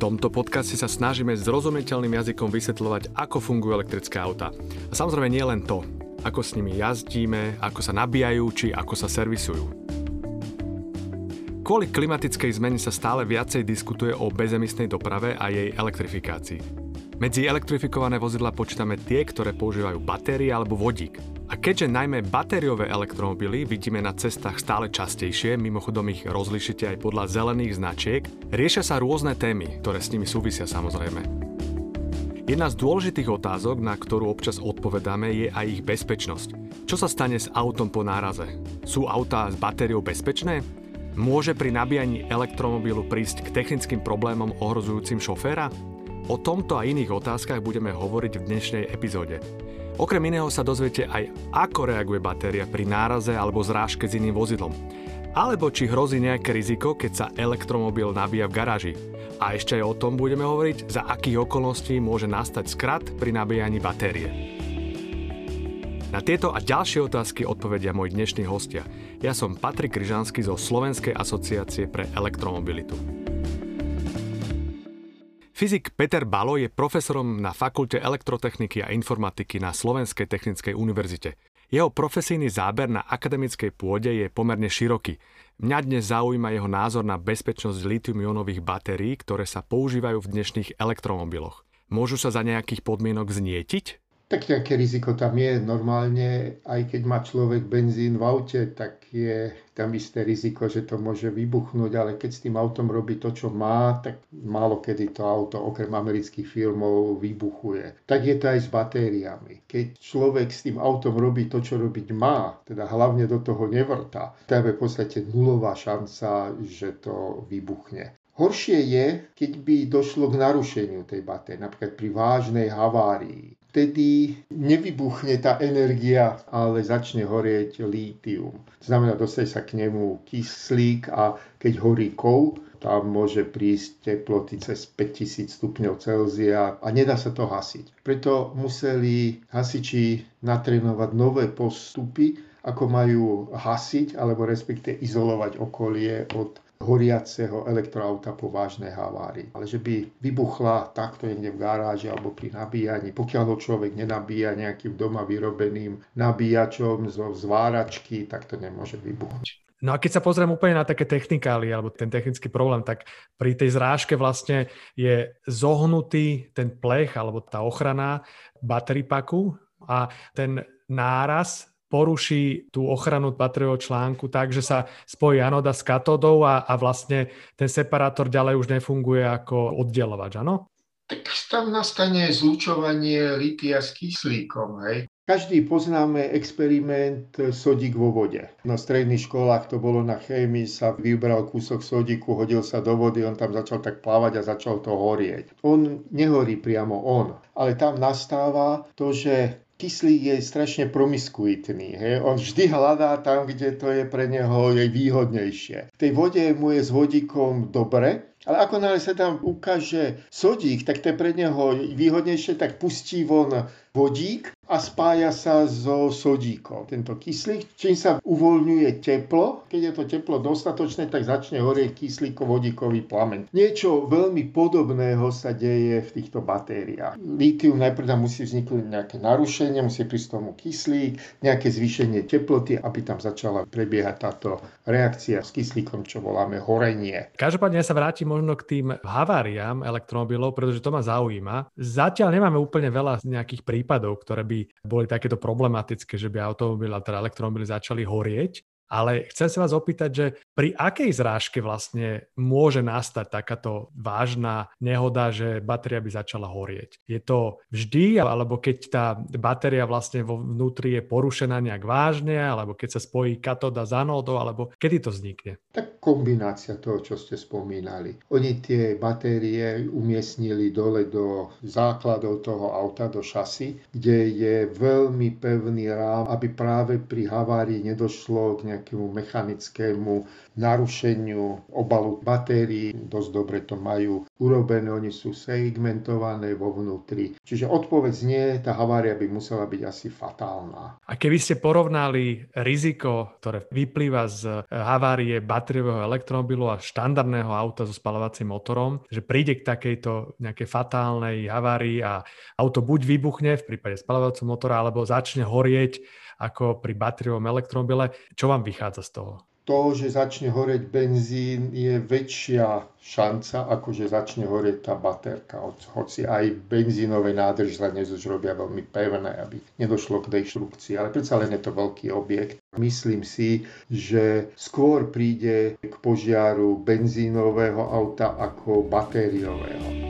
Tomto podcaste sa snažíme zrozumiteľným jazykom vysvetľovať, ako fungujú elektrické auta. A samozrejme nie len to, ako s nimi jazdíme, ako sa nabíjajú, či ako sa servisujú. Kvôli klimatickej zmene sa stále viacej diskutuje o bezemisnej doprave a jej elektrifikácii. Medzi elektrifikované vozidla počítame tie, ktoré používajú batérie alebo vodík. A keďže najmä batériové elektromobily vidíme na cestách stále častejšie, mimochodom ich rozlišite aj podľa zelených značiek, riešia sa rôzne témy, ktoré s nimi súvisia samozrejme. Jedna z dôležitých otázok, na ktorú občas odpovedáme, je aj ich bezpečnosť. Čo sa stane s autom po náraze? Sú autá s batériou bezpečné? Môže pri nabíjaní elektromobilu prísť k technickým problémom ohrozujúcim šoféra? O tomto a iných otázkach budeme hovoriť v dnešnej epizóde. Okrem iného sa dozviete aj, ako reaguje batéria pri náraze alebo zrážke s iným vozidlom. Alebo či hrozí nejaké riziko, keď sa elektromobil nabíja v garáži. A ešte aj o tom budeme hovoriť, za akých okolností môže nastať skrat pri nabíjaní batérie. Na tieto a ďalšie otázky odpovedia moji dnešní hostia. Ja som Patrik Kryžanský zo Slovenskej asociácie pre elektromobilitu. Fyzik Peter Balo je profesorom na Fakulte elektrotechniky a informatiky na Slovenskej technickej univerzite. Jeho profesijný záber na akademickej pôde je pomerne široký. Mňa dnes zaujíma jeho názor na bezpečnosť litium-ionových batérií, ktoré sa používajú v dnešných elektromobiloch. Môžu sa za nejakých podmienok znietiť? Tak nejaké riziko tam je. Normálne, aj keď má človek benzín v aute, tak je tam isté riziko, že to môže vybuchnúť, ale keď s tým autom robí to, čo má, tak málo kedy to auto, okrem amerických filmov, vybuchuje. Tak je to aj s batériami. Keď človek s tým autom robí to, čo robiť má, teda hlavne do toho nevrta, tak je v podstate nulová šanca, že to vybuchne. Horšie je, keď by došlo k narušeniu tej batérie, napríklad pri vážnej havárii. Vtedy nevybuchne tá energia, ale začne horieť lítium. Znamená, dostane sa k nemu kyslík a keď horí kov, tam môže prísť teploty cez 5000 stupňov Celzia a nedá sa to hasiť. Preto museli hasiči natrénovať nové postupy, ako majú hasiť alebo respektive izolovať okolie od horiaceho elektroauta po vážnej havárii. Ale že by vybuchla takto niekde v garáži alebo pri nabíjaní, pokiaľ ho človek nenabíja nejakým doma vyrobeným nabíjačom zo zváračky, tak to nemôže vybuchnúť. No a keď sa pozriem úplne na také technikály alebo ten technický problém, tak pri tej zrážke vlastne je zohnutý ten plech alebo tá ochrana battery packu a ten náraz poruší tú ochranu batériového článku tak, že sa spojí anoda s katódou a, a vlastne ten separátor ďalej už nefunguje ako oddelovač, áno? Tak tam nastane zlučovanie litia s kyslíkom. Hej. Každý poznáme experiment sodík vo vode. Na stredných školách to bolo na chémii, sa vybral kúsok sodíku, hodil sa do vody, on tam začal tak plávať a začal to horieť. On nehorí priamo on, ale tam nastáva to, že kyslík je strašne promiskuitný. Hej? On vždy hľadá tam, kde to je pre neho jej výhodnejšie. V tej vode mu je s vodíkom dobre, ale ako náhle sa tam ukáže sodík, tak to je pre neho výhodnejšie, tak pustí von vodík a spája sa so sodíkom. Tento kyslík, čím sa uvoľňuje teplo, keď je to teplo dostatočné, tak začne horieť kyslíko-vodíkový plameň. Niečo veľmi podobného sa deje v týchto batériách. Lítium najprv tam musí vzniknúť nejaké narušenie, musí prísť tomu kyslík, nejaké zvýšenie teploty, aby tam začala prebiehať táto reakcia s kyslíkom, čo voláme horenie. Každopádne ja sa vrátim možno k tým haváriám elektromobilov, pretože to ma zaujíma. Zatiaľ nemáme úplne veľa nejakých prípadov, ktoré by boli takéto problematické, že by automobil, teda elektromobily začali horieť. Ale chcem sa vás opýtať, že pri akej zrážke vlastne môže nastať takáto vážna nehoda, že batéria by začala horieť? Je to vždy, alebo keď tá batéria vlastne vo vnútri je porušená nejak vážne, alebo keď sa spojí katoda s anódou, alebo kedy to vznikne? Tak kombinácia toho, čo ste spomínali. Oni tie batérie umiestnili dole do základov toho auta, do šasy, kde je veľmi pevný rám, aby práve pri havárii nedošlo k nejakému mechanickému narušeniu obalu batérií. Dosť dobre to majú urobené, oni sú segmentované vo vnútri. Čiže odpoveď nie, tá havária by musela byť asi fatálna. A keby ste porovnali riziko, ktoré vyplýva z havárie batériového elektromobilu a štandardného auta so spalovacím motorom, že príde k takejto nejakej fatálnej havárii a auto buď vybuchne v prípade spalovacieho motora, alebo začne horieť ako pri batériovom elektromobile. Čo vám vychádza z toho? to, že začne horeť benzín, je väčšia šanca, ako že začne horeť tá baterka. Hoci aj benzínové nádrže dnes už robia veľmi pevné, aby nedošlo k deštrukcii. Ale predsa len je to veľký objekt. Myslím si, že skôr príde k požiaru benzínového auta ako batériového.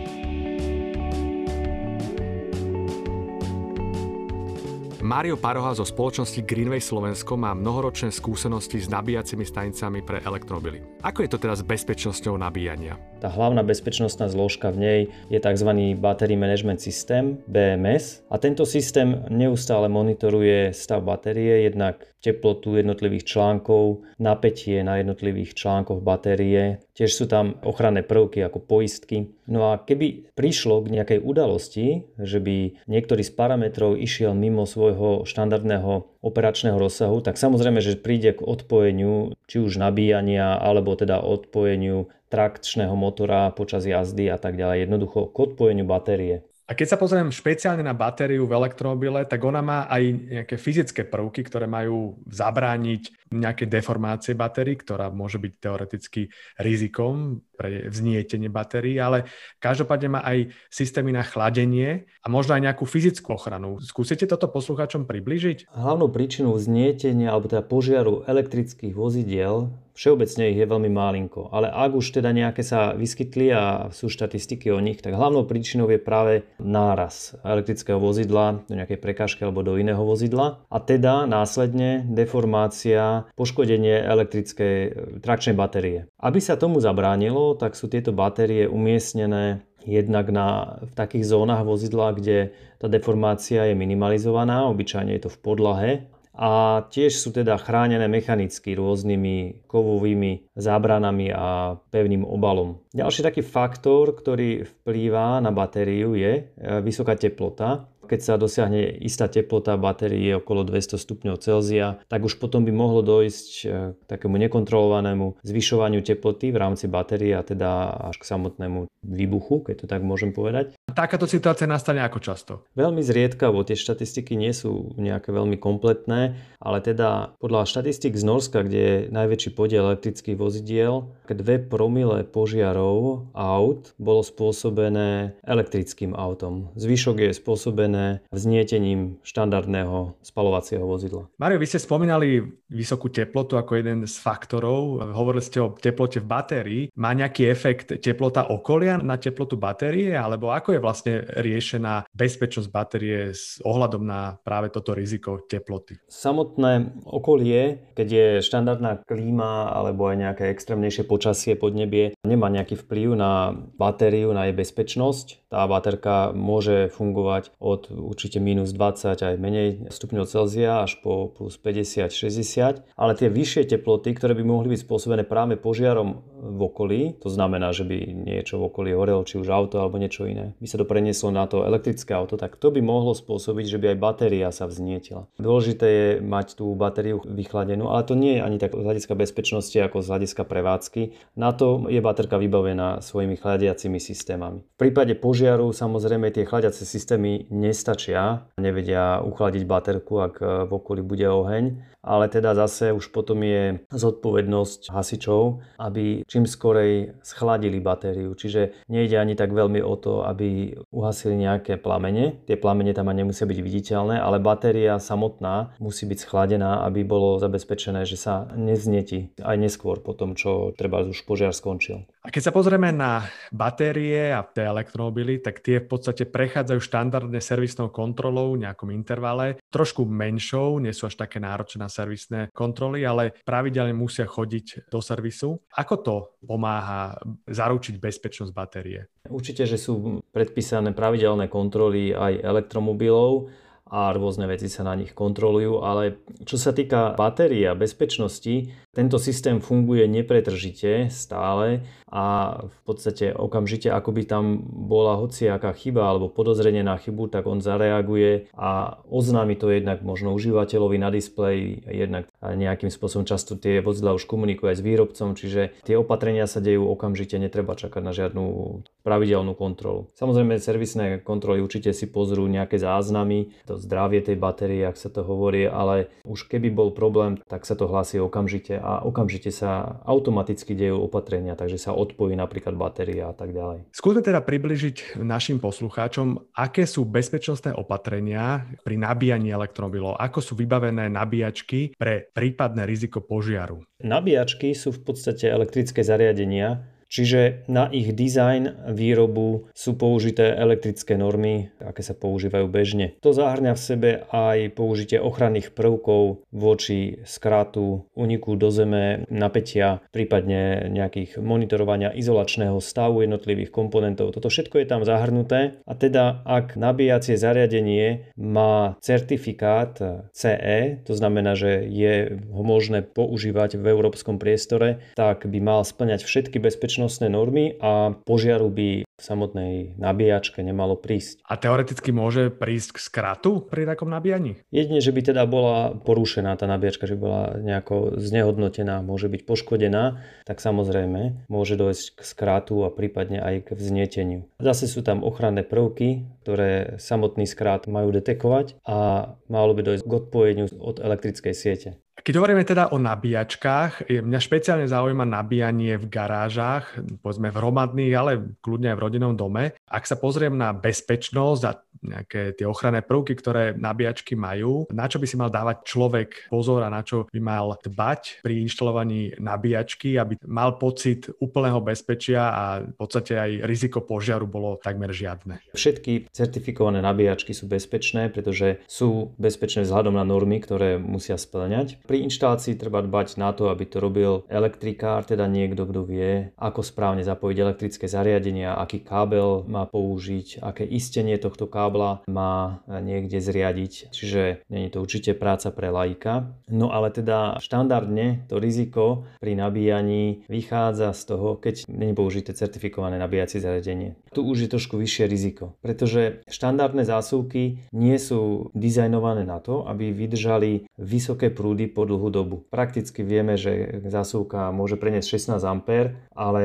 Mário Paroha zo spoločnosti Greenway Slovensko má mnohoročné skúsenosti s nabíjacími stanicami pre elektromobily. Ako je to teda s bezpečnosťou nabíjania? Tá hlavná bezpečnostná zložka v nej je tzv. Battery Management System, BMS. A tento systém neustále monitoruje stav batérie, jednak teplotu jednotlivých článkov, napätie na jednotlivých článkoch batérie. Tiež sú tam ochranné prvky ako poistky. No a keby prišlo k nejakej udalosti, že by niektorý z parametrov išiel mimo svojho štandardného operačného rozsahu, tak samozrejme, že príde k odpojeniu či už nabíjania alebo teda odpojeniu trakčného motora počas jazdy a tak ďalej. Jednoducho k odpojeniu batérie. A keď sa pozriem špeciálne na batériu v elektromobile, tak ona má aj nejaké fyzické prvky, ktoré majú zabrániť nejaké deformácie batérií, ktorá môže byť teoreticky rizikom pre vznietenie batérií, ale každopádne má aj systémy na chladenie a možno aj nejakú fyzickú ochranu. Skúsite toto poslucháčom približiť? Hlavnou príčinou vznietenia alebo teda požiaru elektrických vozidiel Všeobecne ich je veľmi málinko, ale ak už teda nejaké sa vyskytli a sú štatistiky o nich, tak hlavnou príčinou je práve náraz elektrického vozidla do nejakej prekážky alebo do iného vozidla a teda následne deformácia, poškodenie elektrickej trakčnej batérie. Aby sa tomu zabránilo, tak sú tieto batérie umiestnené jednak na, v takých zónach vozidla, kde tá deformácia je minimalizovaná, obyčajne je to v podlahe a tiež sú teda chránené mechanicky rôznymi kovovými zábranami a pevným obalom. Ďalší taký faktor, ktorý vplýva na batériu je e, vysoká teplota keď sa dosiahne istá teplota batérie okolo 200 stupňov Celzia, tak už potom by mohlo dojsť e, k takému nekontrolovanému zvyšovaniu teploty v rámci batérie a teda až k samotnému výbuchu, keď to tak môžem povedať. Takáto situácia nastane ako často? Veľmi zriedkavo, tie štatistiky nie sú nejaké veľmi kompletné, ale teda podľa štatistik z Norska, kde je najväčší podiel elektrických vozidiel, 2 promile požiarov aut bolo spôsobené elektrickým autom. Zvyšok je spôsobené spôsobené vznietením štandardného spalovacieho vozidla. Mario, vy ste spomínali vysokú teplotu ako jeden z faktorov. Hovorili ste o teplote v batérii. Má nejaký efekt teplota okolia na teplotu batérie? Alebo ako je vlastne riešená bezpečnosť batérie s ohľadom na práve toto riziko teploty? Samotné okolie, keď je štandardná klíma alebo aj nejaké extrémnejšie počasie, podnebie, nemá nejaký vplyv na batériu, na jej bezpečnosť. Tá baterka môže fungovať od určite minus 20 aj menej stupňov Celzia až po plus 50-60, ale tie vyššie teploty, ktoré by mohli byť spôsobené práve požiarom v okolí, to znamená, že by niečo v okolí horelo, či už auto alebo niečo iné, by sa to prenieslo na to elektrické auto, tak to by mohlo spôsobiť, že by aj batéria sa vznietila. Dôležité je mať tú batériu vychladenú, ale to nie je ani tak z hľadiska bezpečnosti ako z hľadiska prevádzky. Na to je baterka vybavená svojimi chladiacimi systémami. V prípade požiaru samozrejme tie chladiace systémy nes nestačia, nevedia uchladiť baterku, ak v okolí bude oheň ale teda zase už potom je zodpovednosť hasičov, aby čím skorej schladili batériu. Čiže nejde ani tak veľmi o to, aby uhasili nejaké plamene. Tie plamene tam ani nemusia byť viditeľné, ale batéria samotná musí byť schladená, aby bolo zabezpečené, že sa nezneti aj neskôr po tom, čo treba už požiar skončil. A keď sa pozrieme na batérie a tie elektromobily, tak tie v podstate prechádzajú štandardne servisnou kontrolou v nejakom intervale, trošku menšou, nie sú až také náročné na servisné kontroly, ale pravidelne musia chodiť do servisu. Ako to pomáha zaručiť bezpečnosť batérie? Určite, že sú predpísané pravidelné kontroly aj elektromobilov, a rôzne veci sa na nich kontrolujú, ale čo sa týka batérií a bezpečnosti, tento systém funguje nepretržite stále a v podstate okamžite, ako by tam bola hociaká chyba alebo podozrenie na chybu, tak on zareaguje a oznámi to jednak možno užívateľovi na displeji, jednak nejakým spôsobom často tie vozidla už komunikujú aj s výrobcom, čiže tie opatrenia sa dejú okamžite, netreba čakať na žiadnu pravidelnú kontrolu. Samozrejme, servisné kontroly určite si pozrú nejaké záznamy, to zdravie tej batérie, ak sa to hovorí, ale už keby bol problém, tak sa to hlási okamžite a okamžite sa automaticky dejú opatrenia, takže sa odpojí napríklad batéria a tak ďalej. Skúsme teda približiť našim poslucháčom, aké sú bezpečnostné opatrenia pri nabíjaní elektromobilov, ako sú vybavené nabíjačky pre prípadné riziko požiaru. Nabíjačky sú v podstate elektrické zariadenia, Čiže na ich dizajn, výrobu sú použité elektrické normy, aké sa používajú bežne. To zahrňa v sebe aj použitie ochranných prvkov voči skrátu, uniku do zeme, napätia, prípadne nejakých monitorovania izolačného stavu jednotlivých komponentov. Toto všetko je tam zahrnuté a teda ak nabíjacie zariadenie má certifikát CE, to znamená, že je ho možné používať v európskom priestore, tak by mal splňať všetky bezpečné bezpečnostné normy a požiaru by v samotnej nabíjačke nemalo prísť. A teoreticky môže prísť k skratu pri takom nabíjaní? Jedine, že by teda bola porušená tá nabíjačka, že by bola nejako znehodnotená, môže byť poškodená, tak samozrejme môže dojsť k skratu a prípadne aj k vznieteniu. Zase sú tam ochranné prvky, ktoré samotný skrát majú detekovať a malo by dojsť k odpojeniu od elektrickej siete. Keď hovoríme teda o nabíjačkách, mňa špeciálne zaujíma nabíjanie v garážach, povedzme v hromadných, ale kľudne aj v rodinnom dome. Ak sa pozriem na bezpečnosť a nejaké tie ochranné prvky, ktoré nabíjačky majú, na čo by si mal dávať človek pozor a na čo by mal dbať pri inštalovaní nabíjačky, aby mal pocit úplného bezpečia a v podstate aj riziko požiaru bolo takmer žiadne. Všetky certifikované nabíjačky sú bezpečné, pretože sú bezpečné vzhľadom na normy, ktoré musia splňať. Pri inštalácii treba dbať na to, aby to robil elektrikár, teda niekto, kto vie, ako správne zapojiť elektrické zariadenia, aký kábel má použiť, aké istenie tohto kábla má niekde zriadiť. Čiže není to určite práca pre laika. No ale teda štandardne to riziko pri nabíjaní vychádza z toho, keď není použité certifikované nabíjacie zariadenie. Tu už je trošku vyššie riziko, pretože štandardné zásuvky nie sú dizajnované na to, aby vydržali vysoké prúdy po dlhú dobu. Prakticky vieme, že zásuvka môže preniesť 16 A, ale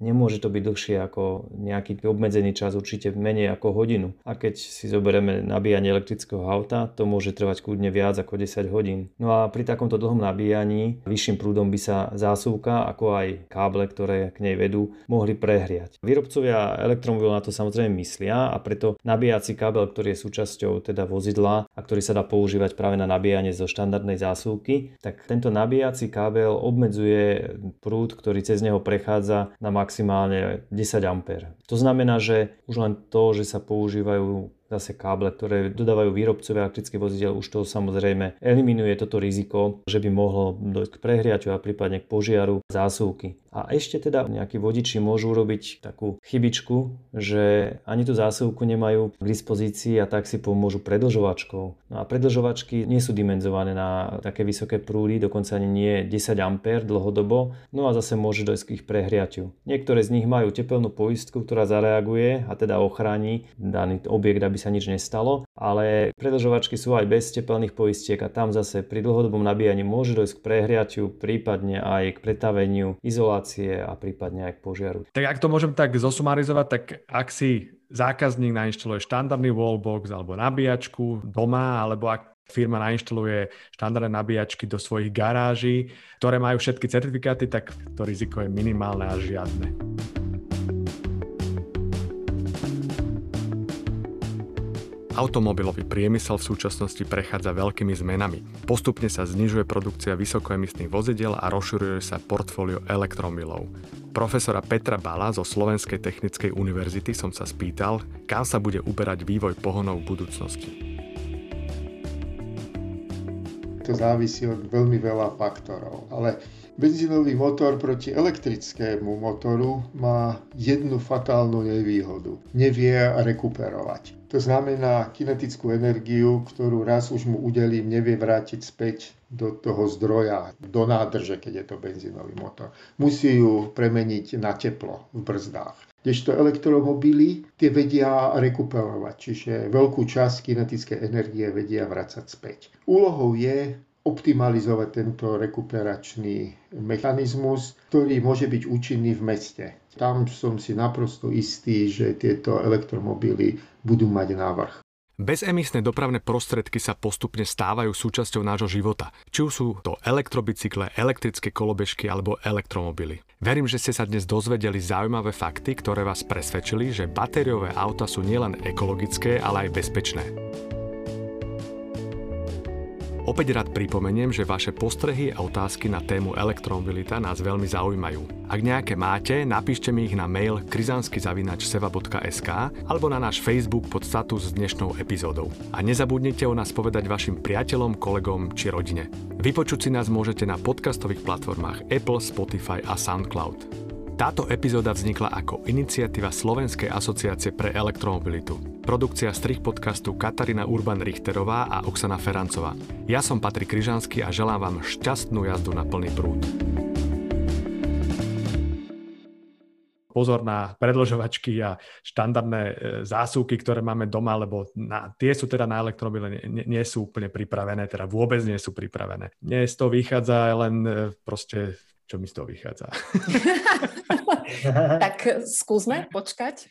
nemôže to byť dlhšie ako nejaký obmedzený čas, určite menej ako hodinu. A keď si zoberieme nabíjanie elektrického auta, to môže trvať kľudne viac ako 10 hodín. No a pri takomto dlhom nabíjaní vyšším prúdom by sa zásuvka, ako aj káble, ktoré k nej vedú, mohli prehriať. Výrobcovia elektromobilov na to samozrejme myslia a preto nabíjací kábel, ktorý je súčasťou teda vozidla a ktorý sa dá používať práve na nabíjanie zo štandardnej zásuvky, jednotky, tak tento nabíjací kábel obmedzuje prúd, ktorý cez neho prechádza na maximálne 10 A. To znamená, že už len to, že sa používajú zase káble, ktoré dodávajú výrobcovia elektrických vozidel, už to samozrejme eliminuje toto riziko, že by mohlo dojsť k prehriaťu a prípadne k požiaru zásuvky. A ešte teda nejakí vodiči môžu urobiť takú chybičku, že ani tú zásuvku nemajú k dispozícii a tak si pomôžu predlžovačkou. No a predlžovačky nie sú dimenzované na také vysoké prúdy, dokonca ani nie 10 A dlhodobo, no a zase môže dojsť k ich prehriatiu. Niektoré z nich majú tepelnú poistku, ktorá zareaguje a teda ochráni daný objekt, aby sa nič nestalo, ale predlžovačky sú aj bez tepelných poistiek a tam zase pri dlhodobom nabíjaní môže dojsť k prehriatiu, prípadne aj k pretaveniu izolácie a prípadne aj k požiaru. Tak ak to môžem tak zosumarizovať, tak ak si zákazník nainštaluje štandardný wallbox alebo nabíjačku doma, alebo ak firma nainštaluje štandardné nabíjačky do svojich garáží, ktoré majú všetky certifikáty, tak to riziko je minimálne a žiadne. Automobilový priemysel v súčasnosti prechádza veľkými zmenami. Postupne sa znižuje produkcia vysokoemisných vozidel a rozširuje sa portfólio elektromobilov. Profesora Petra Bala zo Slovenskej technickej univerzity som sa spýtal, kam sa bude uberať vývoj pohonov v budúcnosti. To závisí od veľmi veľa faktorov. Ale benzínový motor proti elektrickému motoru má jednu fatálnu nevýhodu. Nevie rekuperovať. To znamená, kinetickú energiu, ktorú raz už mu udelím, nevie vrátiť späť do toho zdroja, do nádrže, keď je to benzínový motor. Musí ju premeniť na teplo v brzdách. Kdežto elektromobily tie vedia rekuperovať, čiže veľkú časť kinetickej energie vedia vrácať späť. Úlohou je optimalizovať tento rekuperačný mechanizmus, ktorý môže byť účinný v meste. Tam som si naprosto istý, že tieto elektromobily budú mať návrh. Bezemisné dopravné prostriedky sa postupne stávajú súčasťou nášho života. Či už sú to elektrobicykle, elektrické kolobežky alebo elektromobily. Verím, že ste sa dnes dozvedeli zaujímavé fakty, ktoré vás presvedčili, že batériové auta sú nielen ekologické, ale aj bezpečné. Opäť rád pripomeniem, že vaše postrehy a otázky na tému elektromobilita nás veľmi zaujímajú. Ak nejaké máte, napíšte mi ich na mail krizanskyzavinačseva.sk alebo na náš Facebook pod status s dnešnou epizódou. A nezabudnite o nás povedať vašim priateľom, kolegom či rodine. Vypočuť si nás môžete na podcastových platformách Apple, Spotify a SoundCloud. Táto epizóda vznikla ako iniciatíva Slovenskej asociácie pre elektromobilitu. Produkcia strich podcastu Katarína Urban-Richterová a Oksana Ferancová. Ja som Patrik Kryžanský a želám vám šťastnú jazdu na plný prúd. pozor na predložovačky a štandardné e, zásuvky, ktoré máme doma, lebo na, tie sú teda na elektromobile, nie, nie sú úplne pripravené, teda vôbec nie sú pripravené. Dnes to vychádza len e, proste čo mi z toho vychádza. tak skúsme počkať.